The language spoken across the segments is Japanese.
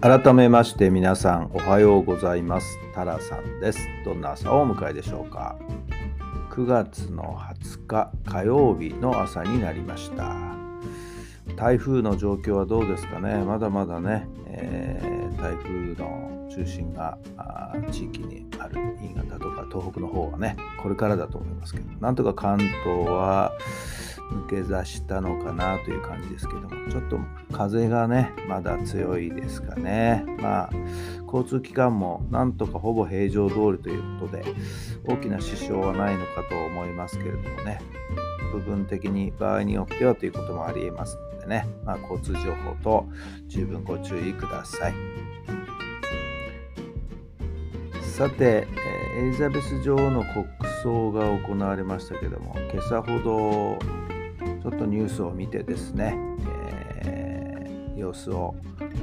改めまして皆さんおはようございます。タラさんです。どんな朝をお迎えでしょうか。9月の20日火曜日の朝になりました。台風の状況はどうですかね。まだまだね、えー、台風の中心が地域にある新潟とか東北の方はねこれからだと思いますけどなんとか関東は抜け出したのかなという感じですけどもちょっと風がねまだ強いですかね。まあ交通機関もなんとかほぼ平常通りということで大きな支障はないのかと思いますけれどもね。部分的に場合によってはということもありえますのでね、まあ、交通情報と十分ご注意ください。さてエリザベス女王の国葬が行われましたけども今朝ほどちょっとニュースを見てですね、えー、様子を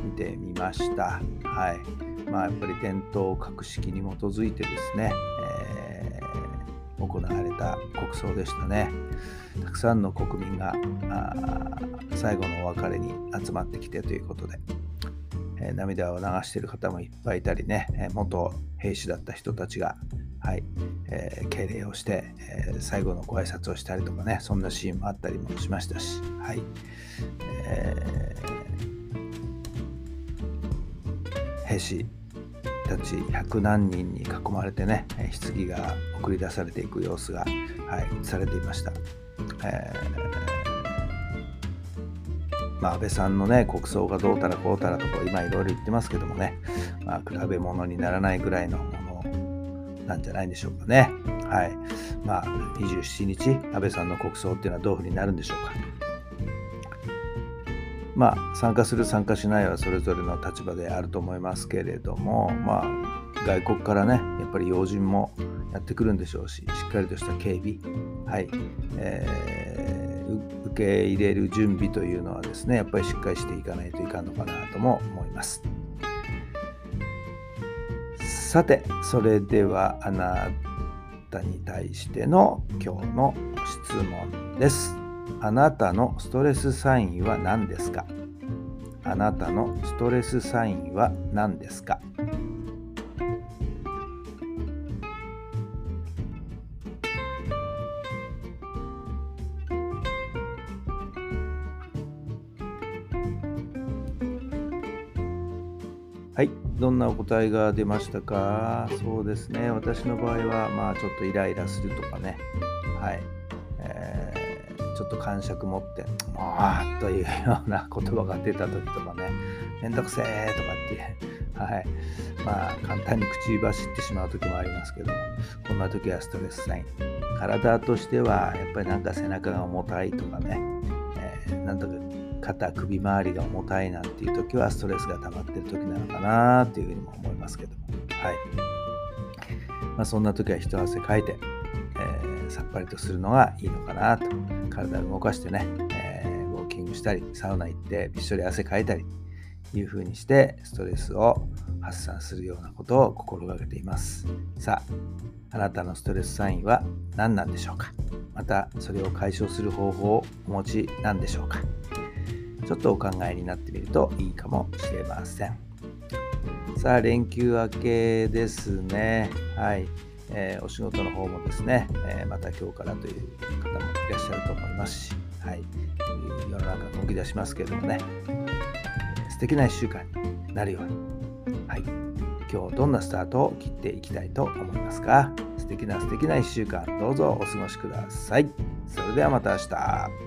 見てみました。はい。まあ、やっぱり伝統格式に基づいてですね、えー、行われた国葬でしたね。たくさんの国民が最後のお別れに集まってきてということで、え、涙を流している方もいっぱいいたりね、え元兵士だった人たちがはいえー、敬礼をして、えー、最後のご挨拶をしたりとかねそんなシーンもあったりもしましたし、はいえー、兵士たち100何人に囲まれてね棺が送り出されていく様子が、はい、されていました。えーまあ、安倍さんのね国葬がどうたらこうたらとか今いろいろ言ってますけどもね、まあ、比べ物にならないぐらいのものなんじゃないでしょうかね。はい。まあ、27日、安倍さんの国葬っていうのはどういうふうになるんでしょうか。まあ、参加する参加しないはそれぞれの立場であると思いますけれども、まあ、外国からね、やっぱり要人もやってくるんでしょうし、しっかりとした警備、はい、えー、受け入れる準備というのはですね、やっぱりしっかりしていかないといかんのかなとも思います。さてそれではあなたに対しての今日の質問です。あなたのストレスサインは何ですか？あなたのストレスサインは何ですか？はい、どんなお答えが出ましたか？そうですね、私の場合は、まあ、ちょっとイライラするとかね、はい、えー、ちょっと感触持って、もう、というような言葉が出た時とかね、めんどくせえとかってはい、まあ、簡単に口走ってしまう時もありますけど、こんな時はストレスサイン。体としては、やっぱりなんか背中が重たいとかね、えー、なんとか肩首周りが重たいなんていう時はストレスが溜まってる時なのかなっていうふうにも思いますけども。はい、まあ、そんな時は一汗かいて、えー、さっぱりとするのがいいのかなと。体を動かしてね、えー、ウォーキングしたりサウナ行ってびっしょり汗かいたりいうふうにしてストレスを発散するようなことを心がけています。さああなたのストレスサインは何なんでしょうか？またそれを解消する方法をお持ちなんでしょうか？ちょっとお考えになってみるといいかもしれません。さあ、連休明けですね。はい。えー、お仕事の方もですね、えー、また今日からという方もいらっしゃると思いますし、はい。世の中動き出しますけれどもね、素敵な1週間になるように、はい。今日どんなスタートを切っていきたいと思いますか？素敵な素敵な1週間どうぞお過ごしください。それではまた明日。